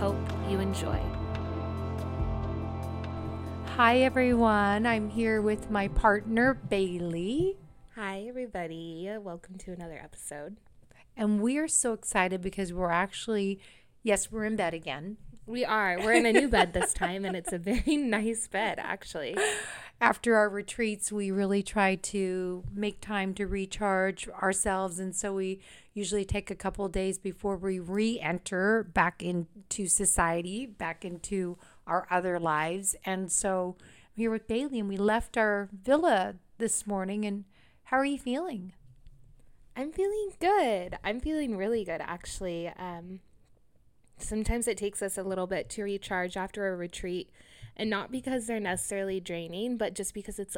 And we hope you enjoy. Hi, everyone. I'm here with my partner, Bailey. Hi, everybody. Welcome to another episode. And we are so excited because we're actually, yes, we're in bed again. We are. We're in a new bed this time, and it's a very nice bed, actually. After our retreats, we really try to make time to recharge ourselves. And so we usually take a couple days before we re enter back into society, back into our other lives. And so I'm here with Bailey, and we left our villa this morning. And how are you feeling? I'm feeling good. I'm feeling really good, actually. Um, sometimes it takes us a little bit to recharge after a retreat, and not because they're necessarily draining, but just because it's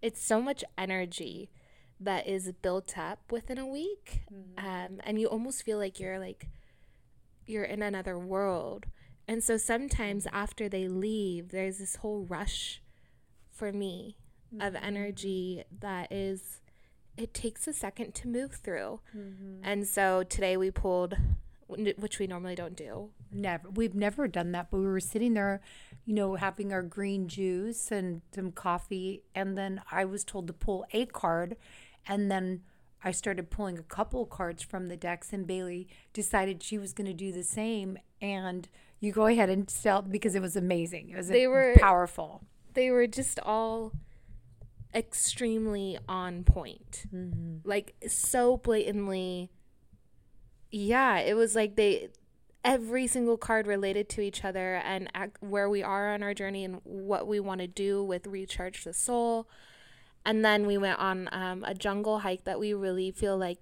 it's so much energy that is built up within a week, mm-hmm. um, and you almost feel like you're like you're in another world. And so sometimes after they leave, there's this whole rush for me mm-hmm. of energy that is it takes a second to move through. Mm-hmm. And so today we pulled, which we normally don't do. Never. We've never done that, but we were sitting there, you know, having our green juice and some coffee. And then I was told to pull a card. And then I started pulling a couple cards from the decks, and Bailey decided she was going to do the same. And you go ahead and sell because it was amazing. It was they were powerful. They were just all extremely on point. Mm-hmm. Like so blatantly. Yeah, it was like they every single card related to each other and where we are on our journey and what we want to do with recharge the soul. And then we went on um, a jungle hike that we really feel like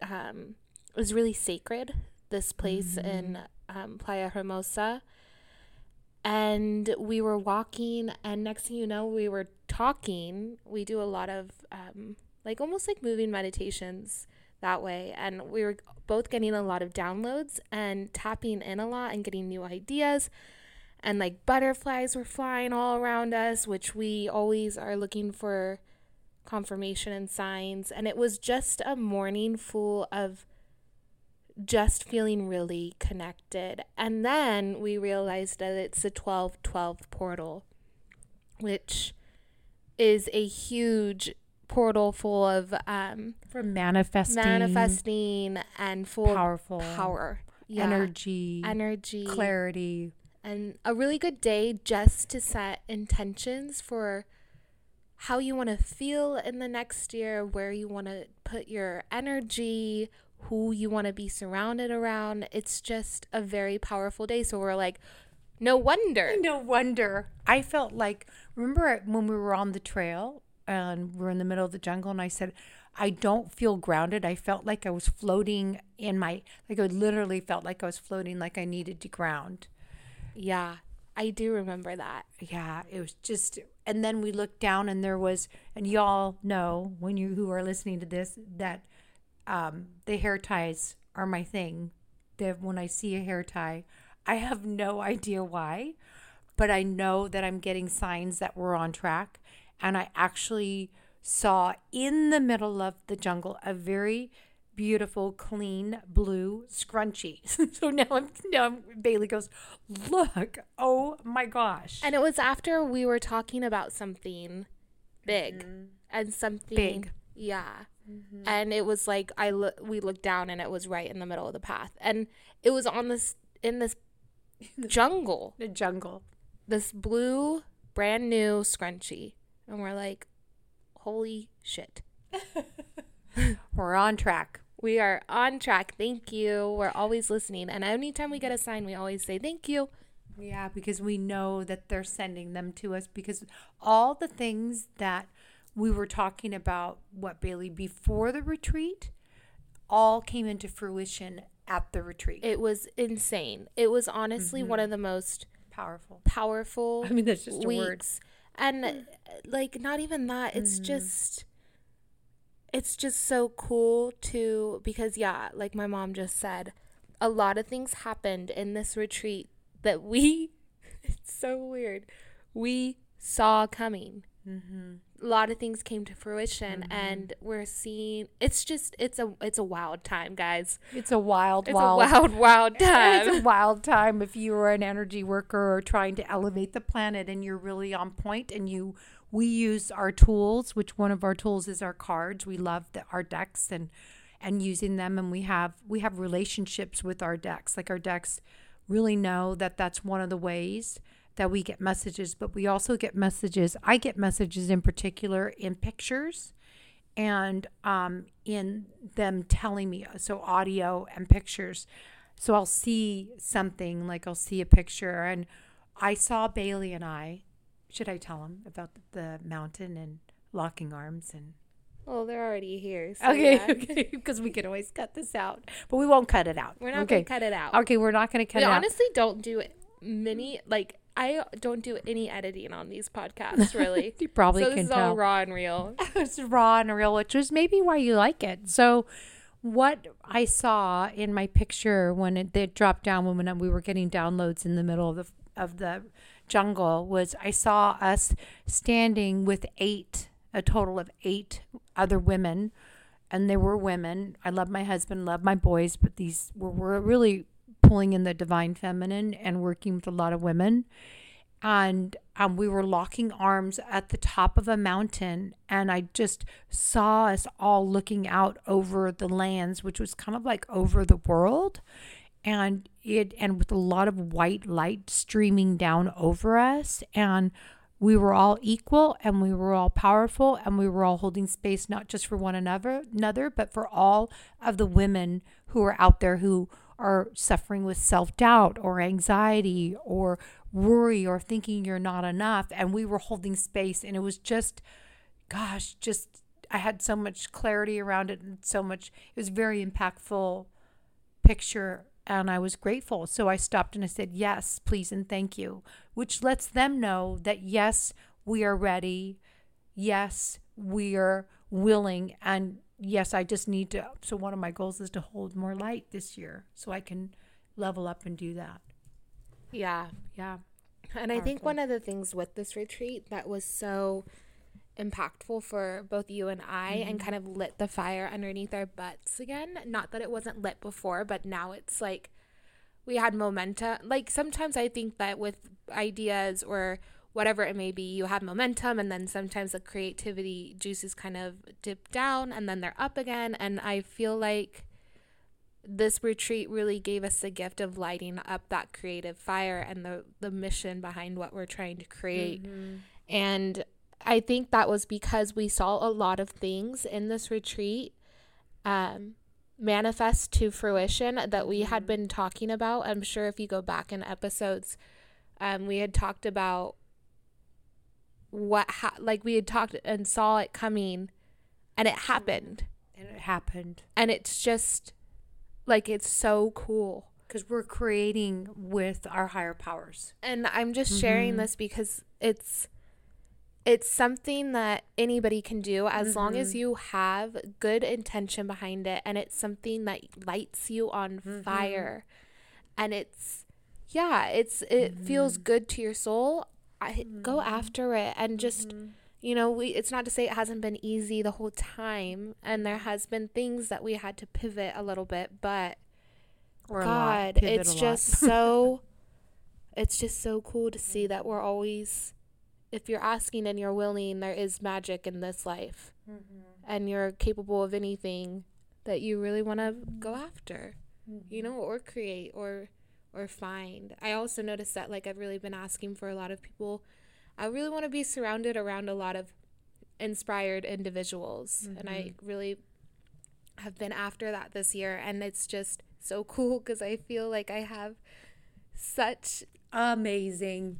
um, was really sacred. This place mm-hmm. in um, Playa Hermosa and we were walking and next thing you know we were talking we do a lot of um, like almost like moving meditations that way. And we were both getting a lot of downloads and tapping in a lot and getting new ideas. And like butterflies were flying all around us which we always are looking for confirmation and signs. And it was just a morning full of just feeling really connected. And then we realized that it's a 12 12 portal, which is a huge portal full of um for manifesting manifesting and full powerful power yeah. energy energy clarity and a really good day just to set intentions for how you want to feel in the next year where you want to put your energy who you want to be surrounded around. It's just a very powerful day. So we're like, no wonder. No wonder. I felt like, remember when we were on the trail and we're in the middle of the jungle and I said, I don't feel grounded. I felt like I was floating in my, like I literally felt like I was floating like I needed to ground. Yeah, I do remember that. Yeah, it was just, and then we looked down and there was, and y'all know when you who are listening to this that um, the hair ties are my thing. That when I see a hair tie, I have no idea why, but I know that I'm getting signs that we're on track. And I actually saw in the middle of the jungle a very beautiful, clean blue scrunchie. so now I'm now Bailey goes, look, oh my gosh! And it was after we were talking about something big mm-hmm. and something big, yeah. Mm-hmm. And it was like I we looked down and it was right in the middle of the path. And it was on this in this jungle. The jungle. This blue brand new scrunchie. And we're like, "Holy shit." we're on track. We are on track. Thank you. We're always listening. And anytime we get a sign, we always say thank you. Yeah, because we know that they're sending them to us because all the things that we were talking about what Bailey before the retreat all came into fruition at the retreat. It was insane. It was honestly mm-hmm. one of the most Powerful. powerful I mean, that's just a word. And uh, like not even that, it's Mm-hmm. just it's just so cool to because yeah, like my mom just said, a lot of things happened in this retreat that we it's so weird. We saw coming. Mm-hmm. A lot of things came to fruition mm-hmm. and we're seeing it's just it's a it's a wild time, guys. It's a wild, It's wild, a wild, wild time. It's a wild time if you are an energy worker or trying to elevate the planet and you're really on point and you we use our tools, which one of our tools is our cards. We love the, our decks and and using them and we have we have relationships with our decks. Like our decks really know that that's one of the ways that we get messages, but we also get messages. I get messages in particular in pictures and um, in them telling me so audio and pictures so i'll see something like i'll see a picture and i saw bailey and i should i tell him about the mountain and locking arms and well, they're already here. So okay yeah. okay because we can always cut this out but we won't cut it out We're not okay gonna cut it out. okay we're not going to cut we it out honestly don't do many like I don't do any editing on these podcasts really. you probably so can this is tell all raw and real. it's raw and real, which was maybe why you like it. So, what I saw in my picture when it, it dropped down when we were getting downloads in the middle of the of the jungle was I saw us standing with eight, a total of eight other women, and they were women. I love my husband, love my boys, but these were, were really pulling in the divine feminine and working with a lot of women. And um, we were locking arms at the top of a mountain and i just saw us all looking out over the lands which was kind of like over the world. And it and with a lot of white light streaming down over us and we were all equal and we were all powerful and we were all holding space not just for one another another but for all of the women who are out there who are suffering with self-doubt or anxiety or worry or thinking you're not enough and we were holding space and it was just gosh just i had so much clarity around it and so much it was very impactful picture and I was grateful. So I stopped and I said, Yes, please, and thank you, which lets them know that yes, we are ready. Yes, we are willing. And yes, I just need to. So one of my goals is to hold more light this year so I can level up and do that. Yeah. Yeah. And I think one of the things with this retreat that was so impactful for both you and I and mm-hmm. kind of lit the fire underneath our butts again. Not that it wasn't lit before, but now it's like we had momentum. Like sometimes I think that with ideas or whatever it may be, you have momentum and then sometimes the creativity juices kind of dip down and then they're up again. And I feel like this retreat really gave us the gift of lighting up that creative fire and the the mission behind what we're trying to create. And I think that was because we saw a lot of things in this retreat um, manifest to fruition that we had been talking about. I'm sure if you go back in episodes, um, we had talked about what ha- like we had talked and saw it coming, and it happened, And it happened. And it's just like it's so cool. because we're creating with our higher powers. and I'm just mm-hmm. sharing this because it's it's something that anybody can do as long as mm-hmm. you have good intention behind it and it's something that lights you on mm-hmm. fire. And it's yeah it's it feels good to your soul I, go after it and just you know we it's not to say it hasn't been easy the whole time and there has been things that we had to pivot a little bit but Or God, it's just so it's just so cool to see that we're always if you're asking and you're willing, there is magic in this life. Mm-hmm. And you're capable of anything that you really want to go after. You know, or create or or find. I also noticed that like I've really been asking for a lot of people I really want to be surrounded around a lot of inspired individuals and I mm-hmm. really have been after that this year and it's just so cool cuz I feel like I have such amazing.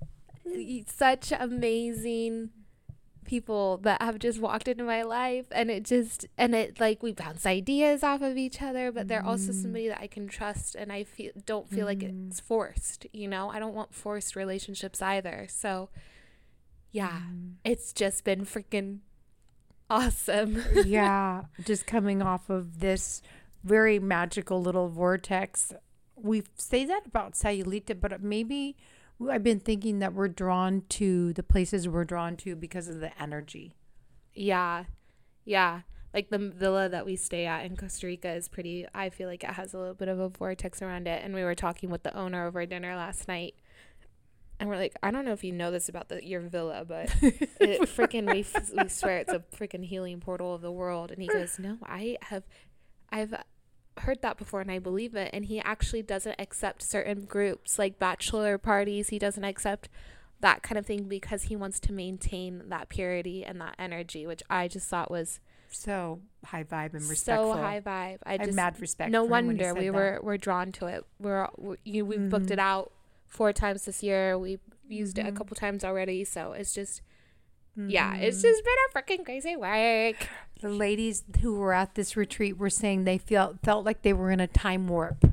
such amazing people that have just walked into my life and it just and it like we bounce ideas off of each other but they're also Mm. somebody that I can trust and I feel don't feel like Mm. it's forced you know I don't want forced relationships either so yeah Mm. it's just been freaking awesome yeah, just coming off of this very magical little vortex. We say that about Sayulita, but maybe I've been thinking that we're drawn to the places we're drawn to because of the energy. Yeah. Yeah. Like the villa that we stay at in Costa Rica is pretty, I feel like it has a little bit of a vortex around it. And we were talking with the owner over dinner last night. And we're like, I don't know if you know this about the, your villa, but it freaking, we, f- we swear it's a freaking healing portal of the world. And he goes, No, I have, I've heard that before and I believe it. And he actually doesn't accept certain groups like bachelor parties. He doesn't accept that kind of thing because he wants to maintain that purity and that energy, which I just thought was So high vibe and respectful. so high vibe. I I just mad respect. no for him when he wonder we that. were we're drawn to it. We're, we you we've booked Mhm. it out four times this year. We've used it a Mhm. couple times already, so it's just yeah, it's Mhm. just been a freaking crazy week. the ladies who were at this retreat were saying they felt felt like they were in a time warp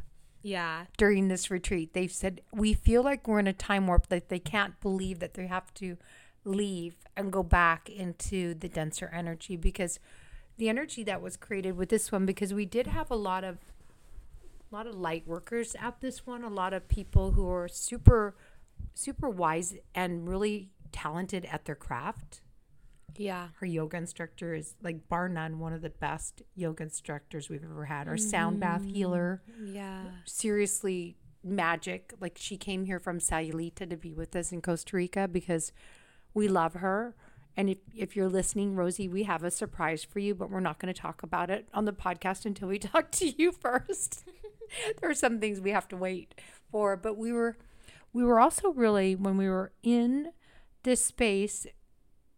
Yeah, during this retreat. They've said we feel like we're in a time warp that they can't believe that they have to leave and go back into the denser energy because the energy that was created with this one because we did have a lot of a lot of light workers at this one, a lot of people who are super super wise and really talented at their craft. yeah, Her yoga instructor is like bar none one of the best yoga instructors we've ever had. Our sound bath mm-hmm. healer yeah, seriously magic. Like she came here from Sayulita to be with us in Costa Rica because we love her. And if, if you're listening, Rosie, we have a surprise for you, but we're not going to talk about it on the podcast until we talk to you first. there are some things we have to wait for, but we were we were also really when we were in this space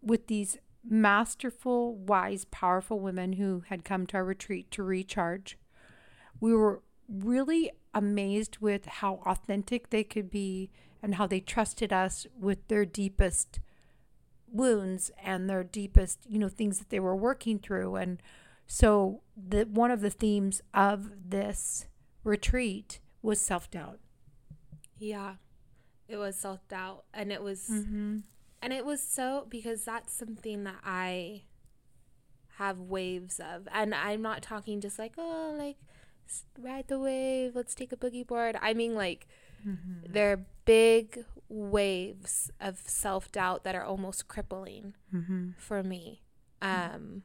with these masterful, wise, powerful women who had come to our retreat to recharge. We were really amazed with how authentic they could be and how they trusted us with their deepest wounds and their deepest, you know, things that they were working through. And so the one of the themes of this retreat was self-doubt. yeah. It was self doubt, and it was Mm-hmm. And it was so because that's something that I have waves of, and I'm not talking just like oh like ride the wave, let's take a boogie board. I mean like Mm-hmm. they're big waves of self doubt that are almost crippling Mm-hmm. for me. Um,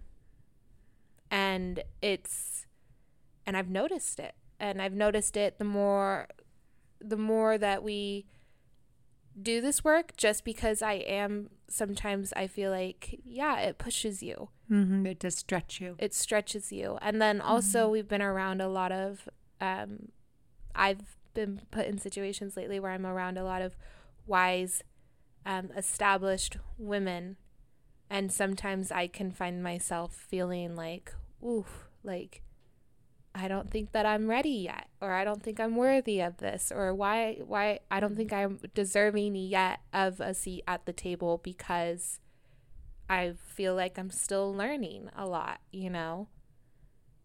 and it's, and I've noticed it, and I've noticed it the more, the more that we do this work, just because I am sometimes I feel like, yeah, it pushes you Mm-hmm. It does stretch you. it stretches you. And then also we've been around a lot of um I've been put in situations lately where I'm around a lot of wise um established women and sometimes I can find myself feeling like oof, like I don't think that I'm ready yet or I don't think I'm worthy of this or why why I don't think I'm deserving yet of a seat at the table because I feel like I'm still learning a lot, you know?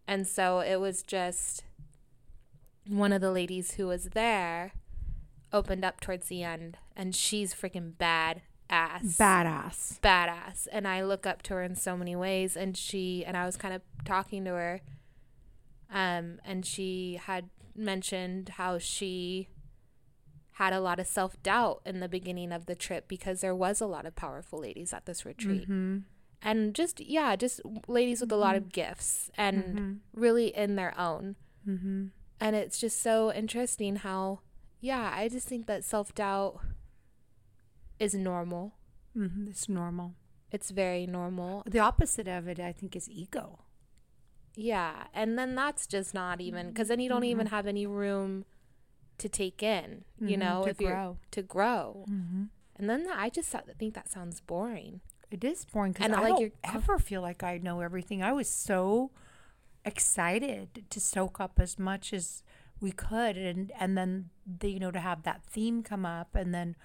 And so it was just one of the ladies who was there opened up towards the end and she's freaking bad ass. Badass. Badass. And I look up to her in so many ways and she and I was kind of talking to her um and she had mentioned how she had a lot of self-doubt in the beginning of the trip because there was a lot of powerful ladies at this retreat Mm-hmm. and just yeah just ladies with a lot of gifts and Mm-hmm. really in their own Mm-hmm. and it's just so interesting how yeah i just think that self-doubt is normal Mm-hmm. It's normal. it's very normal The opposite of it, I think, is ego. Yeah and then that's just not even because then you don't even have any room to take in you Mhm, know to if grow. to grow Mm-hmm. and then i just think that sounds boring It is boring because I like, don't ever feel like I know everything. I was so excited to soak up as much as we could, and and then the, you know to have that theme come up, and then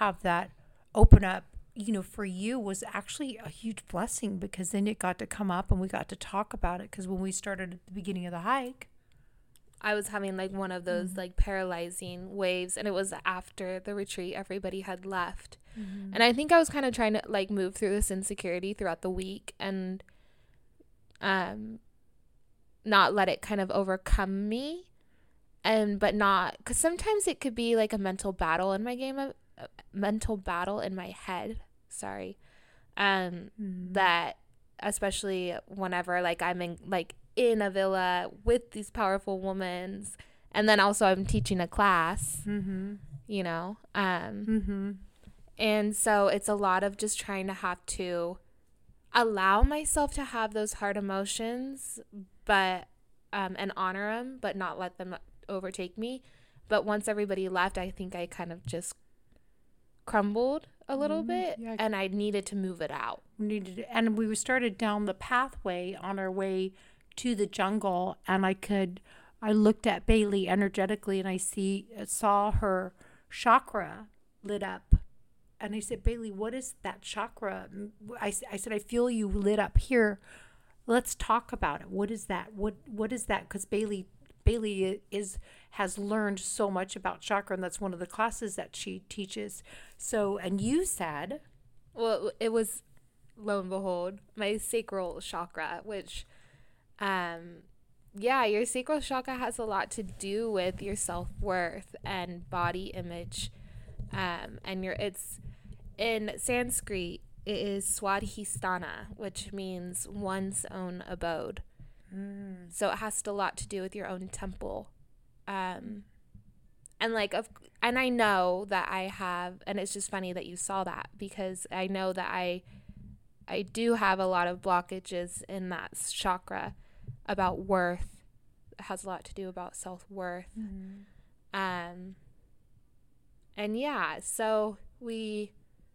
have that open up you know, for you was actually a huge blessing because then it got to come up and we got to talk about it. Because when we started at the beginning of the hike, I was having like one of those mm-hmm. like paralyzing waves, and it was after the retreat. Everybody had left, mm-hmm. and I think I was kind of trying to like move through this insecurity throughout the week and um not let it kind of overcome me and but not because sometimes it could be like a mental battle in my game of mental battle in my head sorry um mm. that especially whenever like i'm in like in a villa with these powerful women and then also i'm teaching a class mm-hmm. you know um mm-hmm. and so it's a lot of just trying to have to allow myself to have those hard emotions but um and honor them but not let them overtake me. But once everybody left, I think I kind of just crumbled a little mm, bit yeah. and I needed to move it out. We needed and we started down the pathway on our way to the jungle and I could I looked at Bailey energetically and I see saw her chakra lit up. And I said, Bailey, what is that chakra? I, I said, I feel you lit up here. Let's talk about it. What is that? What what is that? Because Bailey Bailey is has learned so much about chakra, and that's one of the classes that she teaches. So, and you said, well, it was lo and behold my sacral chakra, which, um, yeah, your sacral chakra has a lot to do with your self worth and body image, um, and your it's in Sanskrit. It is Swadhisthana, which means one's own abode. Mm. So it has a lot to do with your own temple. Um, and like of and I know that I have and it's just funny that you saw that because I know that I I do have a lot of blockages in that chakra about worth. It has a lot to do about self-worth. Mm-hmm. Um and yeah, so we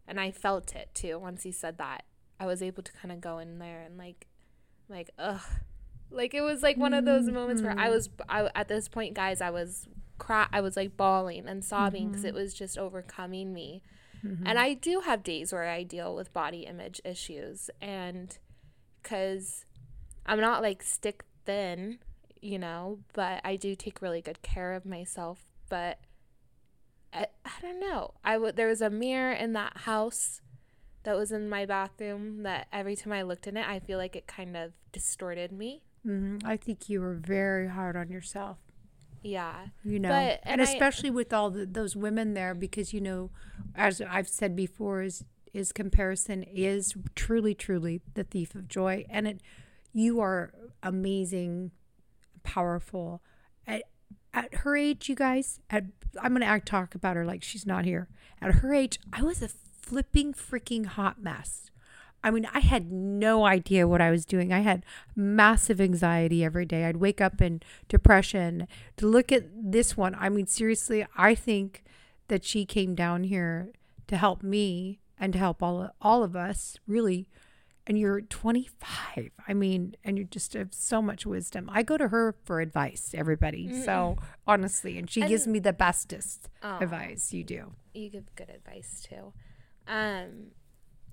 and I felt it too once he said that. I was able to kind of go in there and like like ugh like it was like one of those moments where I mm-hmm. was I, at this point, guys, I was cry I was like bawling and sobbing because mm-hmm. it was just overcoming me. Mm-hmm. And I do have days where I deal with body image issues and cuz I'm not like stick thin, you know, but I do take really good care of myself, but I, I don't know. I would there was a mirror in that house that was in my bathroom that every time I looked in it, I feel like it kind of distorted me. Mm-hmm. I think you were very hard on yourself. Yeah. You know, but, and, and especially I, with all the, those women there, because, you know, as I've said before, is, is comparison is truly, truly the thief of joy. And it, you are amazing, powerful. At, at her age, you guys, at, I'm going to act talk about her like she's not here. At her age, I was a flipping freaking hot mess. I mean, I had no idea what I was doing. I had massive anxiety every day. I'd wake up in depression. To look at this one, I mean, seriously, I think that she came down here to help me and to help all all of us, really. And you're 25. I mean, and you just have so much wisdom. I go to her for advice, everybody. mm So honestly, and she and, gives me the bestest advice. You do. You give good advice too. Um,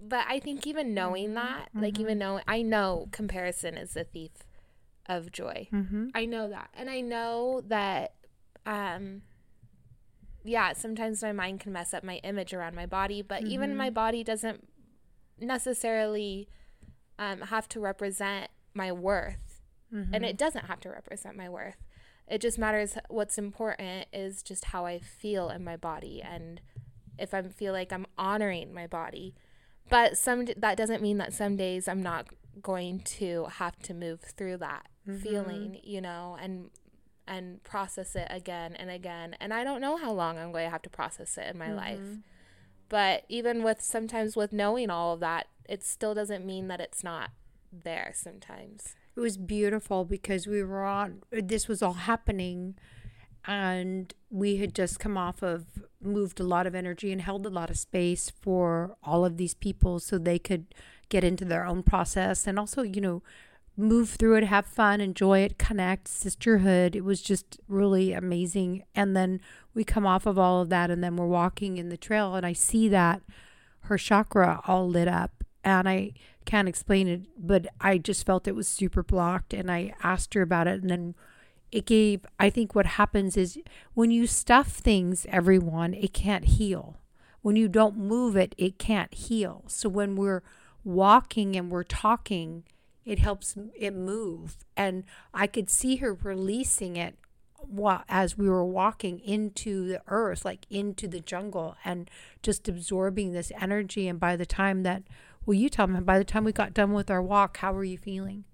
but I think even knowing mm-hmm. that, mm-hmm. like even knowing, I know comparison is the thief of joy. Mm-hmm. I know that, and I know that, um, yeah, sometimes my mind can mess up my image around my body, but mm-hmm. even my body doesn't necessarily um, have to represent my worth, and it mm-hmm. doesn't have to represent my worth. It just matters. What's important is just how I feel in my body, and if I feel like I'm honoring my body but some that doesn't mean that some days I'm not going to have to move through that mm-hmm. feeling, you know, and and process it again and again. And I don't know how long I'm going to have to process it in my mm-hmm. life. But even with sometimes with knowing all of that, it still doesn't mean that it's not there sometimes. It was beautiful because we were on this was all happening and we had just come off of moved a lot of energy and held a lot of space for all of these people so they could get into their own process and also you know move through it have fun enjoy it connect sisterhood. It was just really amazing. And then we come off of all of that and then we're walking in the trail and i see that her chakra all lit up. And I can't explain it, but I just felt it was super blocked and I asked her about it and then it gave I think what happens is when you stuff things everyone it can't heal. When you don't move it it can't heal. So when we're walking and we're talking it helps it move and I could see her releasing it as we were walking into the earth like into the jungle and just absorbing this energy and by the time that well, you tell me, by the time we got done with our walk, how were you feeling?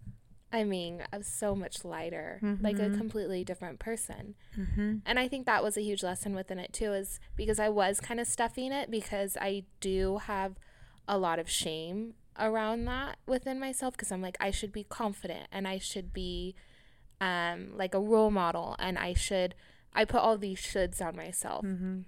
I mean, I was so much lighter, mm-hmm. like a mm-hmm. completely different person. Mm-hmm. And I think that was a huge lesson within it too, is because I was kind of stuffing it because I do have a lot of shame around that within myself because I'm like, I should be confident and I should be um, like a role model and I should, I put all these shoulds on myself. Mm-hmm.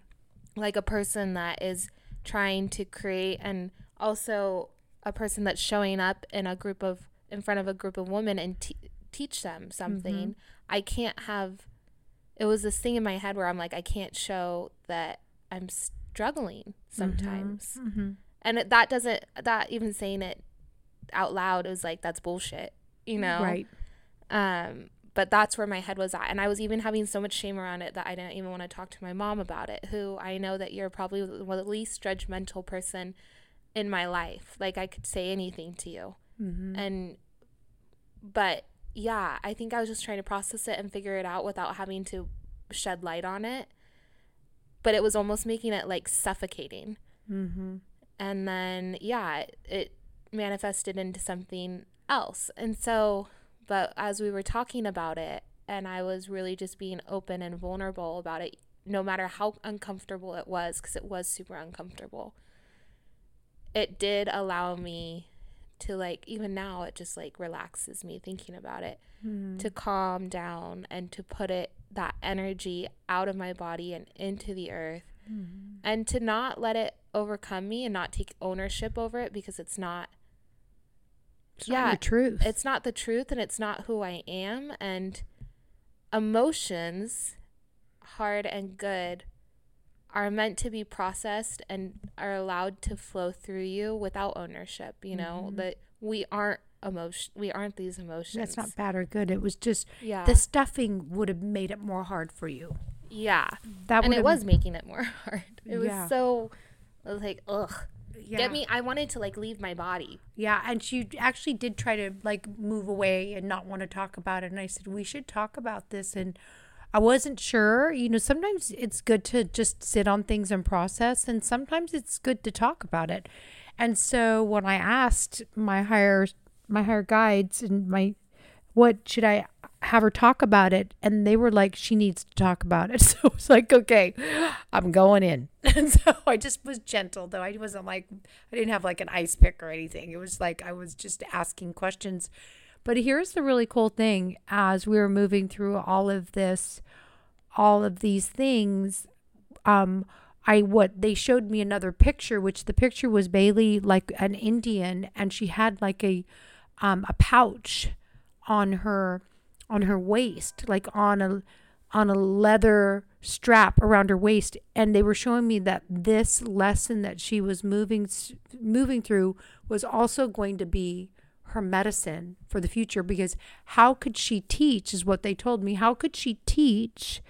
Like a person that is trying to create and also a person that's showing up in a group of in front of a group of women and te- teach them something mm-hmm. i can't have it was this thing in my head where i'm like i can't show that i'm struggling sometimes mm-hmm. Mm-hmm. and it, that doesn't that even saying it out loud is like that's bullshit you know right um but that's where my head was at and i was even having so much shame around it that i didn't even want to talk to my mom about it who i know that you're probably the least judgmental person in my life. Like I could say anything to you. Mm-hmm. And but yeah, I think I was just trying to process it and figure it out without having to shed light on it. But it was almost making it like suffocating. Mm-hmm. And then yeah, it, it manifested into something else. And so, but as we were talking about it, and I was really just being open and vulnerable about it, no matter how uncomfortable it was, because it was super uncomfortable it did allow me to like even now it just like relaxes me thinking about it mm. to calm down and to put it that energy out of my body and into the earth mm. and to not let it overcome me and not take ownership over it because it's not it's yeah, not the truth. It's not the truth and it's not who I am and emotions hard and good are meant to be processed and are allowed to flow through you without ownership you know mm-hmm. that we aren't emotion we aren't these emotions. That's not bad or good. It was just yeah. the stuffing would have made it more hard for you. Yeah. That and it was making it more hard. It yeah. was so I was like ugh. Yeah. get me i wanted to like leave my body. Yeah and she actually did try to like move away and not want to talk about it and i said we should talk about this and I wasn't sure. You know, sometimes it's good to just sit on things and process, and sometimes it's good to talk about it. And so when I asked my higher my higher guides and my what should I have her talk about it? And they were like, she needs to talk about it. So it's like, okay, I'm going in. And so I just was gentle, though. I wasn't like, I didn't have like an ice pick or anything. It was like I was just asking questions but here's the really cool thing as we were moving through all of this, all of these things, um, I what they showed me another picture, which the picture was Bailey like an Indian, and she had like a um, a pouch on her on her waist, like on a on a leather strap around her waist, and they were showing me that this lesson that she was moving moving through was also going to be her medicine for the future because how could she teach is what they told me. How could she teach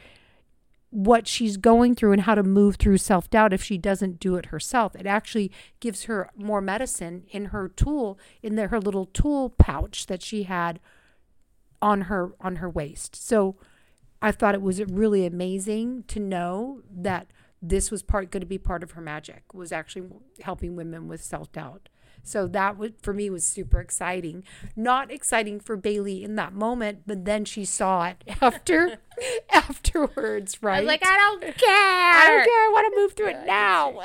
what she's going through and how to move through self-doubt if she doesn't do it herself? It actually gives her more medicine in her tool in the, her little tool pouch that she had on her on her waist. So i thought it was really amazing to know that this was part going to be part of her magic was actually helping women with self-doubt so that would for me was super exciting. Not exciting for Bailey in that moment, but then she saw it after afterwards, right? I like I don't care. I don't care. I want to move through it now.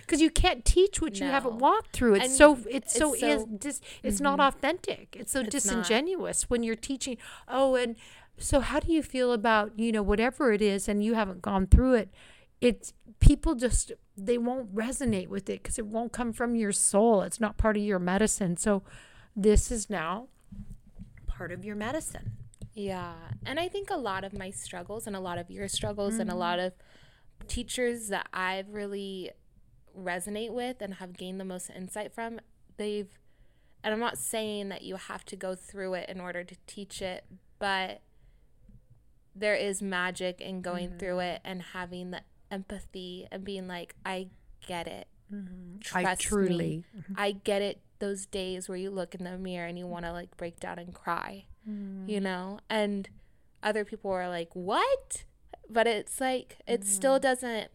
Because you can't teach what no. you haven't walked through. It's and so it's, it's so, so is dis, it's mm-hmm. not authentic. It's so it's disingenuous not. when you're teaching. Oh, and so how do you feel about you know whatever it is, and you haven't gone through it? It's people just they won't resonate with it because it won't come from your soul. It's not part of your medicine. So this is now part of your medicine. Yeah. And I think a lot of my struggles and a lot of your struggles mm-hmm. and a mm-hmm. lot of teachers that I've really resonate with and have gained the most insight from, they've, and I'm not saying that you have to go through it in order to teach it, but there is magic in going mm-hmm. through it and having the empathy and being like, I get it. Mm-hmm. Trust I truly, me. Mm-hmm. I get it. Those days where you look in the mirror and you want to like break down and cry, mm-hmm. you know, and other people are like, "What?" But it's like it still mm-hmm. doesn't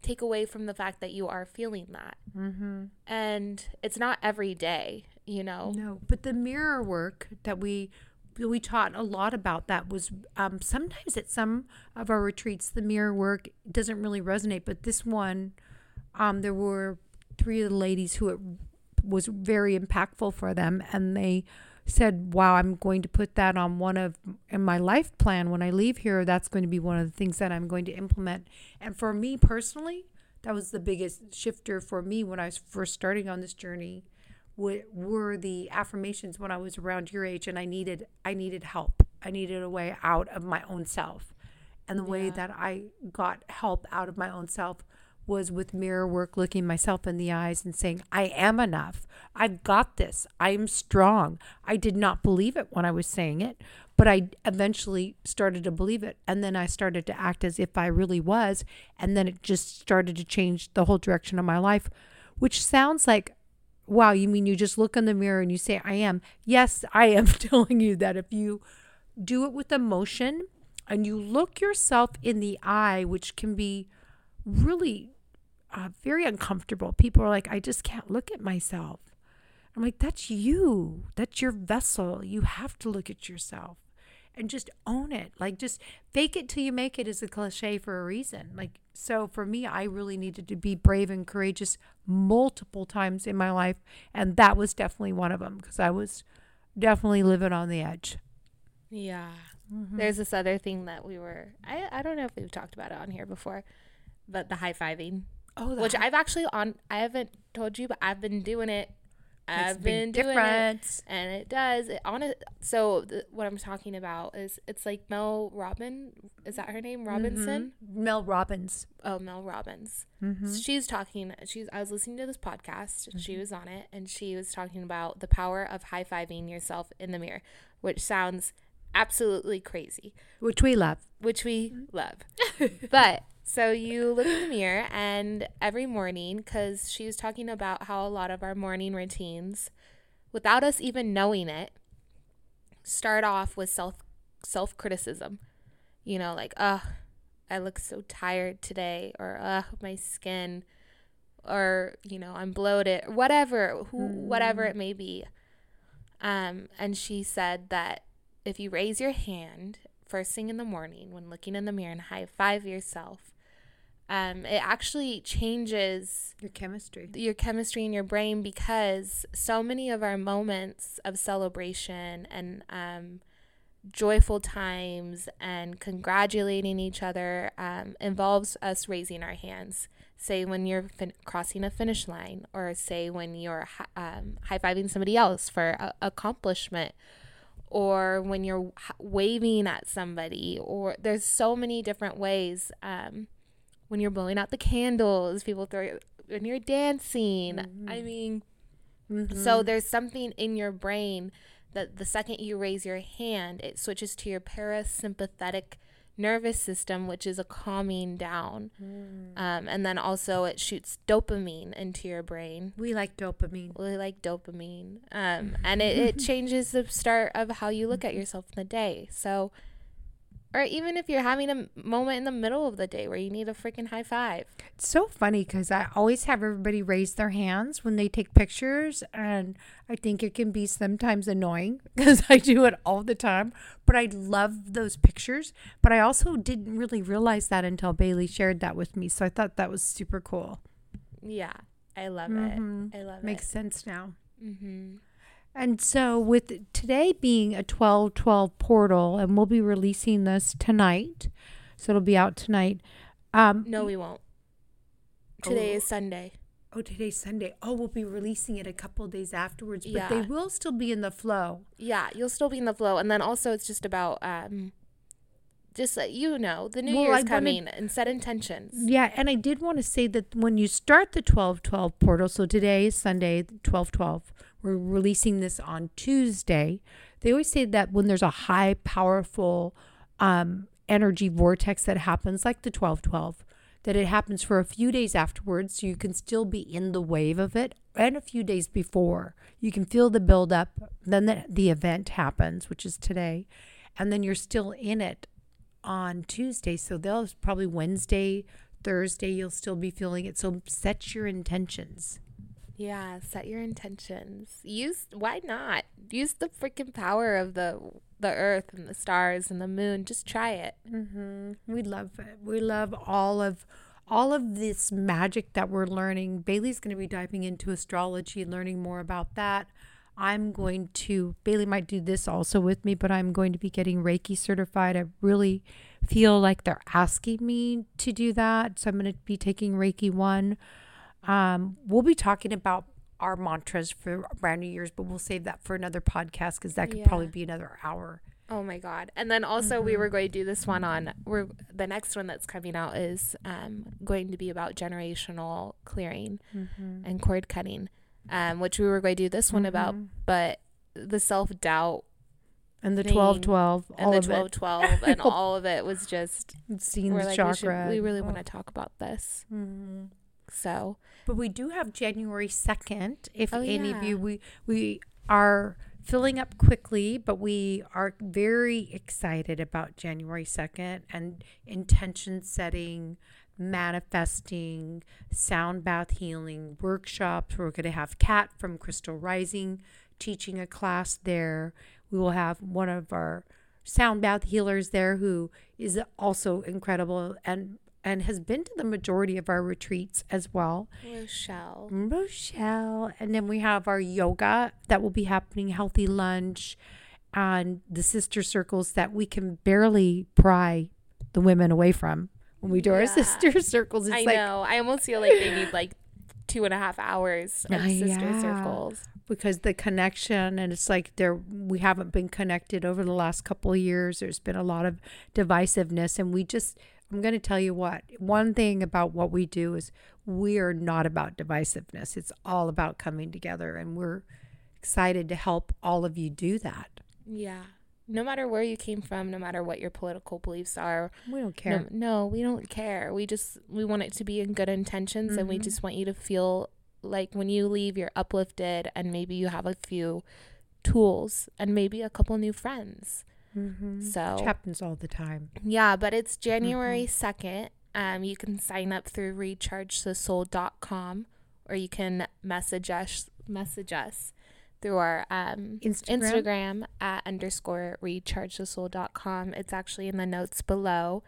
take away from the fact that you are feeling that, mm-hmm. and it's not every day, you know. No, but the mirror work that we we taught a lot about that was um, sometimes at some of our retreats the mirror work doesn't really resonate but this one um, there were three of the ladies who it was very impactful for them and they said wow i'm going to put that on one of in my life plan when i leave here. That's going to be one of the things that i'm going to implement. And for me personally that was the biggest shifter for me when i was first starting on this journey were the affirmations when I was around your age and I needed I needed help. I needed a way out of my own self. And the yeah. way that I got help out of my own self was with mirror work, looking myself in the eyes and saying, I am enough. I've got this. I am strong. I did not believe it when I was saying it, but I eventually started to believe it. And then I started to act as if I really was. And then it just started to change the whole direction of my life, which sounds like wow, you mean you just look in the mirror and you say, I am? Yes, I am telling you that if you do it with emotion and you look yourself in the eye, which can be really uh, very uncomfortable. People are like, I just can't look at myself. I'm like, that's you. That's your vessel. You have to look at yourself and just own it. Like, just fake it till you make it is a cliche for a reason. Like, so for me, I really needed to be brave and courageous multiple times in my life. And that was definitely one of them because I was definitely living on the edge. Yeah. Mm-hmm. There's this other thing that we were, I, I don't know if we've talked about it on here before, but the high fiving. Oh, which I've actually on, I haven't told you, but I've been doing it I've been doing difference. it, and it does. It on it. So th- what I'm talking about is it's like Mel Robin. Is that her name? Robinson. Mm-hmm. Mel Robbins. Oh, Mel Robbins. Mm-hmm. she's talking. She's. I was listening to this podcast. Mm-hmm. She was on it, and she was talking about the power of high fiving yourself in the mirror, which sounds absolutely crazy. Which we love. Which we mm-hmm. love. but so you look in the mirror, and every morning, because she was talking about how a lot of our morning routines, without us even knowing it, start off with self self criticism. You know, like, ugh, I look so tired today, or ugh, my skin, or you know, I'm bloated, whatever, who, mm. whatever it may be. Um, and she said that if you raise your hand first thing in the morning when looking in the mirror and high five yourself, um, it actually changes your chemistry. your chemistry in your brain because so many of our moments of celebration and um, joyful times and congratulating each other um, involves us raising our hands. Say when you're fin- crossing a finish line or say when you're um, high-fiving somebody else for a- accomplishment or when you're waving at somebody or there's so many different ways um, when you're blowing out the candles, people throw when you're dancing. Mm-hmm. I mean, mm-hmm. so there's something in your brain that the second you raise your hand, it switches to your parasympathetic nervous system, which is a calming down. Mm. Um, and then also it shoots dopamine into your brain. We like dopamine. We like dopamine. Um, and it, it changes the start of how you look at yourself in the day. So or even if you're having a moment in the middle of the day where you need a freaking high five. It's so funny because I always have everybody raise their hands when they take pictures. And I think it can be sometimes annoying because I do it all the time. But I love those pictures. But I also didn't really realize that until Bailey shared that with me. So I thought that was super cool. Yeah, I love mm-hmm. it. I love Makes it. Makes sense now. Mm-hmm. And so, with today being a 12 12 portal, and we'll be releasing this tonight, so it'll be out tonight. Um, no, we won't. Today oh, is Sunday. Oh, today's Sunday. Oh, we'll be releasing it a couple days afterwards, but yeah. they will still be in the flow. Yeah, you'll still be in the flow. And then also, it's just about um, just uh, you know, the new Well, I year's wanted- coming and set intentions. Yeah, and I did want to say that when you start the 1212 portal, so today is Sunday, 1212, we're releasing this on Tuesday. They always say that when there's a high, powerful um, energy vortex that happens, like the 1212, that it happens for a few days afterwards, so you can still be in the wave of it, and a few days before. You can feel the buildup, then the, the event happens, which is today, and then you're still in it on Tuesday. So they'll probably Wednesday, Thursday, you'll still be feeling it. So set your intentions. Yeah, set your intentions. Use why not? Use the freaking power of the the earth and the stars and the moon. Just try it. Mm-hmm. We love it. We love all of all of this magic that we're learning. Bailey's going to be diving into astrology, learning more about that. I'm going to Bailey might do this also with me, but I'm going to be getting Reiki certified. I really feel like they're asking me to do that, so I'm going to be taking Reiki one. Um, we'll be talking about our mantras for brand new year's, but we'll save that for another podcast because that could Yeah. probably be another hour. Oh my god. And then also we were going to do this one on we're the next one that's coming out is um going to be about generational clearing and cord cutting. Um which we were going to do this one about, but the self-doubt And the Thing. twelve twelve, and all the of twelve it, twelve and all of it was just seeing the like we, chakra. should, we really Oh. want to talk about this. Mhm. So But we do have January second. If Oh, any of you, we we are filling up quickly, but we are very excited about January second and intention setting, manifesting, sound bath healing workshops. We're going to have Kat from Crystal Rising teaching a class there. We will have one of our sound bath healers there who is also incredible and and has been to the majority of our retreats as well. Rochelle. Rochelle. And then we have our yoga that will be happening, healthy lunch, and the sister circles that we can barely pry the women away from when we do our sister circles. It's I like know. I almost feel like they need like two and a half hours of Uh, sister yeah. circles. because the connection and it's like there we haven't been connected over the last couple of years there's been a lot of divisiveness and we just i'm going to tell you what one thing about what we do is we are not about divisiveness it's all about coming together and we're excited to help all of you do that Yeah. No matter where you came from, no matter what your political beliefs are, we don't care no, we don't care. We just we want it to be in good intentions, and we Mhm. just want you to feel like when you leave, you're uplifted, and maybe you have a few tools and maybe a couple new friends. Mm-hmm. So which happens all the time Yeah, but it's January 2nd. Um, you can sign up through rechargethesoul.com or you can message us message us through our um, Instagram? Instagram at underscore rechargethesoul.com. It's actually in the notes below.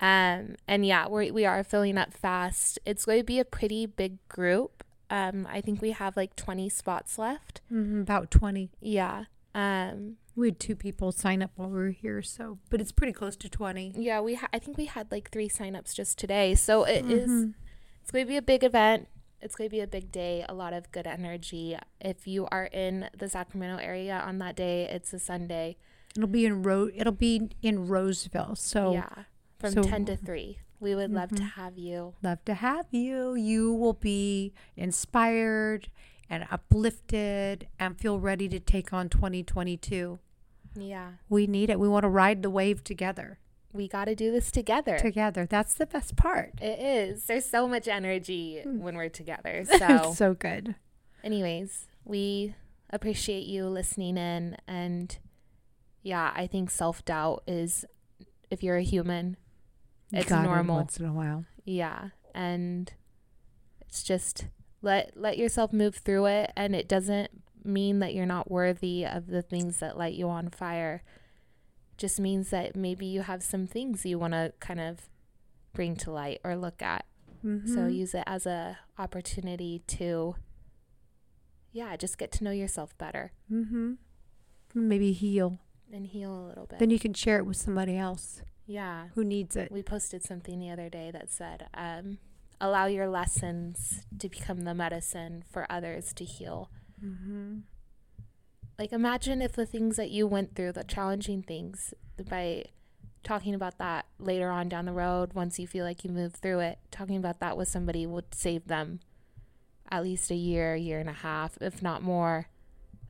Um, and yeah, we we are filling up fast. It's going to be a pretty big group. Um, I think we have like 20 spots left. Mhm, about 20 Yeah. Um, we had two people sign up while we were here so but it's pretty close to 20 Yeah, we ha- I think we had like three signups just today. So it is Mhm. it's going to be a big event. It's going to be a big day, a lot of good energy. If you are in the Sacramento area on that day, it's a Sunday. it'll be in Ro- it'll be in Roseville so yeah, from so- 10 to 3. We would love to Mhm. have you. love to have you. You will be inspired and uplifted and feel ready to take on 2022. Yeah. We need it. We want to ride the wave together. We got to do this together. Together. That's the best part. it is. There's so much energy Hmm. when we're together. So, so good. anyways, we appreciate you listening in and yeah, I think self-doubt is if you're a human, It's normal. once in a while. yeah and it's just let let yourself move through it and it doesn't mean that you're not worthy of the things that light you on fire just means that maybe you have some things you want to kind of bring to light or look at so Mhm. use it as a opportunity to yeah just get to know yourself better Mhm. Maybe heal. and heal a little bit Then you can share it with somebody else yeah who needs it. we posted something the other day that said um, allow your lessons to become the medicine for others to heal Mhm. like imagine if the things that you went through the challenging things by talking about that later on down the road once you feel like you move through it talking about that with somebody would save them at least a year year and a half if not more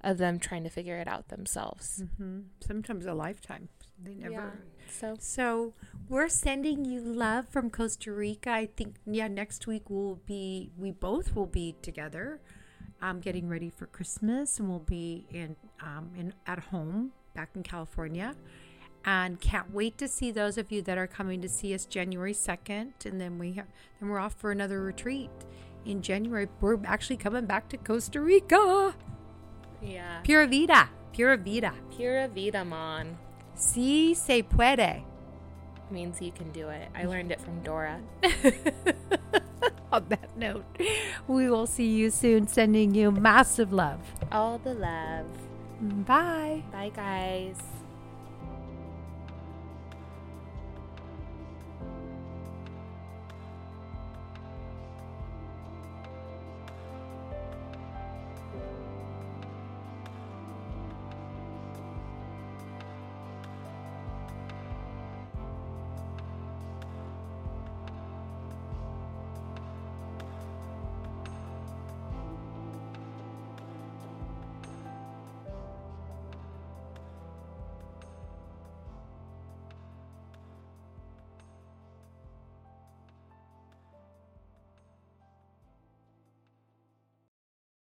of them trying to figure it out themselves Mm-hmm. Sometimes a lifetime. They never. yeah so So we're sending you love from Costa Rica. I think yeah, next week we'll be we both will be together, um, getting ready for Christmas, and we'll be in um in at home back in California, and can't wait to see those of you that are coming to see us January second, and then we have then we're off for another retreat in January. We're actually coming back to Costa Rica. yeah Pura vida, pura vida. pura vida man Si se puede. means you can do it i learned it from dora On that note, we will see you soon, sending you massive love. all the love Bye. bye guys